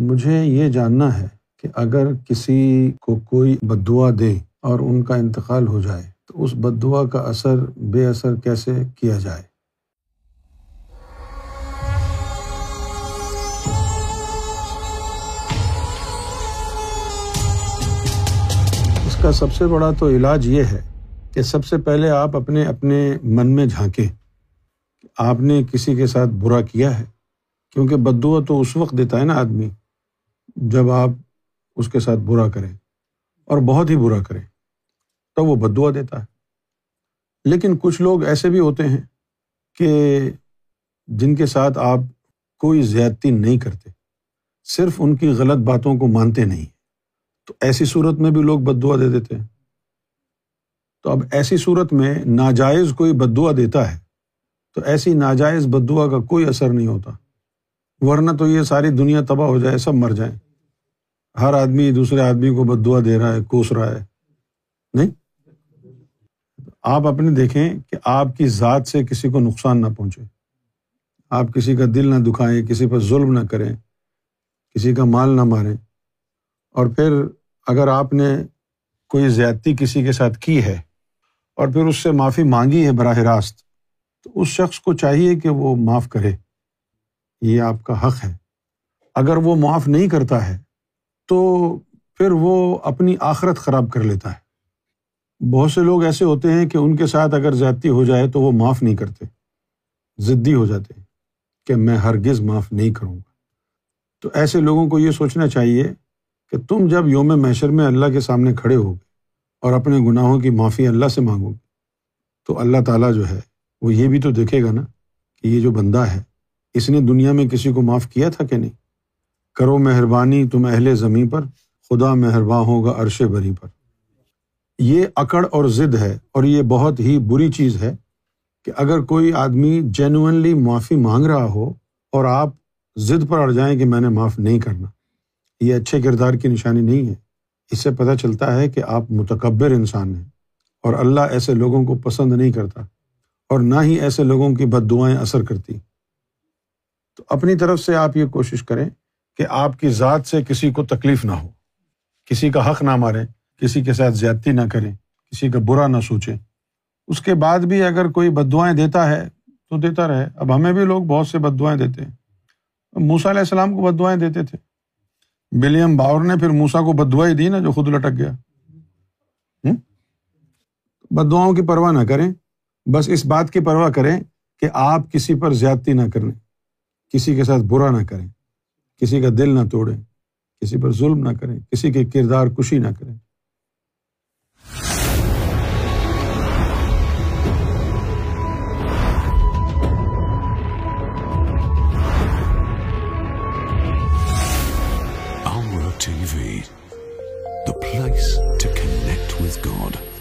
مجھے یہ جاننا ہے کہ اگر کسی کو کوئی بد دعا دے اور ان کا انتقال ہو جائے، تو اس بد دعا کا اثر بے اثر کیسے کیا جائے؟ اس کا سب سے بڑا تو علاج یہ ہے کہ سب سے پہلے آپ اپنے اپنے من میں جھانکیں۔ آپ نے کسی کے ساتھ برا کیا ہے، کیونکہ بد دعا تو اس وقت دیتا ہے نا آدمی۔ جب آپ اس کے ساتھ برا کریں اور بہت ہی برا کریں تب وہ بد دعا دیتا ہے۔ لیکن کچھ لوگ ایسے بھی ہوتے ہیں کہ جن کے ساتھ آپ کوئی زیادتی نہیں کرتے، صرف ان کی غلط باتوں کو مانتے نہیں۔ تو ایسی صورت میں بھی لوگ بد دعا دے دیتے ہیں۔ تو اب ایسی صورت میں ناجائز کوئی بد دعا دیتا ہے، تو ایسی ناجائز بد دعا کا کوئی اثر نہیں ہوتا۔ ورنہ تو یہ ساری دنیا تباہ ہو جائے، سب مر جائیں۔ ہر آدمی دوسرے آدمی کو بد دعا دے رہا ہے، کوس رہا ہے۔ نہیں؟ آپ اپنے دیکھیں کہ آپ کی ذات سے کسی کو نقصان نہ پہنچے۔ آپ کسی کا دل نہ دکھائیں، کسی پر ظلم نہ کریں، کسی کا مال نہ ماریں۔ اور پھر اگر آپ نے کوئی زیادتی کسی کے ساتھ کی ہے اور پھر اس سے معافی مانگی ہے براہ راست، تو اس شخص کو چاہیے کہ وہ معاف کرے۔ یہ آپ کا حق ہے۔ اگر وہ معاف نہیں کرتا ہے تو پھر وہ اپنی آخرت خراب کر لیتا ہے۔ بہت سے لوگ ایسے ہوتے ہیں کہ ان کے ساتھ اگر زیادتی ہو جائے تو وہ معاف نہیں کرتے ضدی ہو جاتے ہیں کہ میں ہرگز معاف نہیں کروں گا۔ تو ایسے لوگوں کو یہ سوچنا چاہیے کہ تم جب یوم میشر میں اللہ کے سامنے کھڑے ہو گے اور اپنے گناہوں کی معافی اللہ سے مانگو گے، تو اللہ تعالیٰ جو ہے وہ یہ بھی تو دیکھے گا نا کہ یہ جو بندہ ہے، اس نے دنیا میں کسی کو معاف کیا تھا کہ نہیں؟ کرو مہربانی تم اہل زمیں پر، خدا مہرباں ہوگا عرش بری پر۔ یہ اکڑ اور ضد ہے اور یہ بہت ہی بری چیز ہے کہ اگر کوئی آدمی جینوئنلی معافی مانگ رہا ہو اور آپ ضد پر اڑ جائیں کہ میں نے معاف نہیں کرنا، یہ اچھے کردار کی نشانی نہیں ہے۔ اس سے پتہ چلتا ہے کہ آپ متکبر انسان ہیں اور اللہ ایسے لوگوں کو پسند نہیں کرتا اور نہ ہی ایسے لوگوں کی بد دعائیں اثر کرتی۔ تو اپنی طرف سے آپ یہ کوشش کریں کہ آپ کی ذات سے کسی کو تکلیف نہ ہو۔ کسی کا حق نہ ماریں، کسی کے ساتھ زیادتی نہ کریں، کسی کا برا نہ سوچیں۔ اس کے بعد بھی اگر کوئی بد دعائیں دیتا ہے تو دیتا رہے۔ اب ہمیں بھی لوگ بہت سے بد دعائیں دیتے ہیں۔ موسا علیہ السلام کو بد دعائیں دیتے تھے۔ ولیم باور نے پھر موسا کو بد دعائیں دی نا جو خود لٹک گیا۔ بد دعاؤں کی پرواہ نہ کریں۔ بس اس بات کی پرواہ کریں کہ آپ کسی پر زیادتی نہ کریں، کسی کے ساتھ برا نہ کریں۔ کسی کا دل نہ توڑیں کسی پر ظلم نہ کریں کسی کے کردار کشی نہ کریں ٹی وی دا پلیس ٹو کنیکٹ.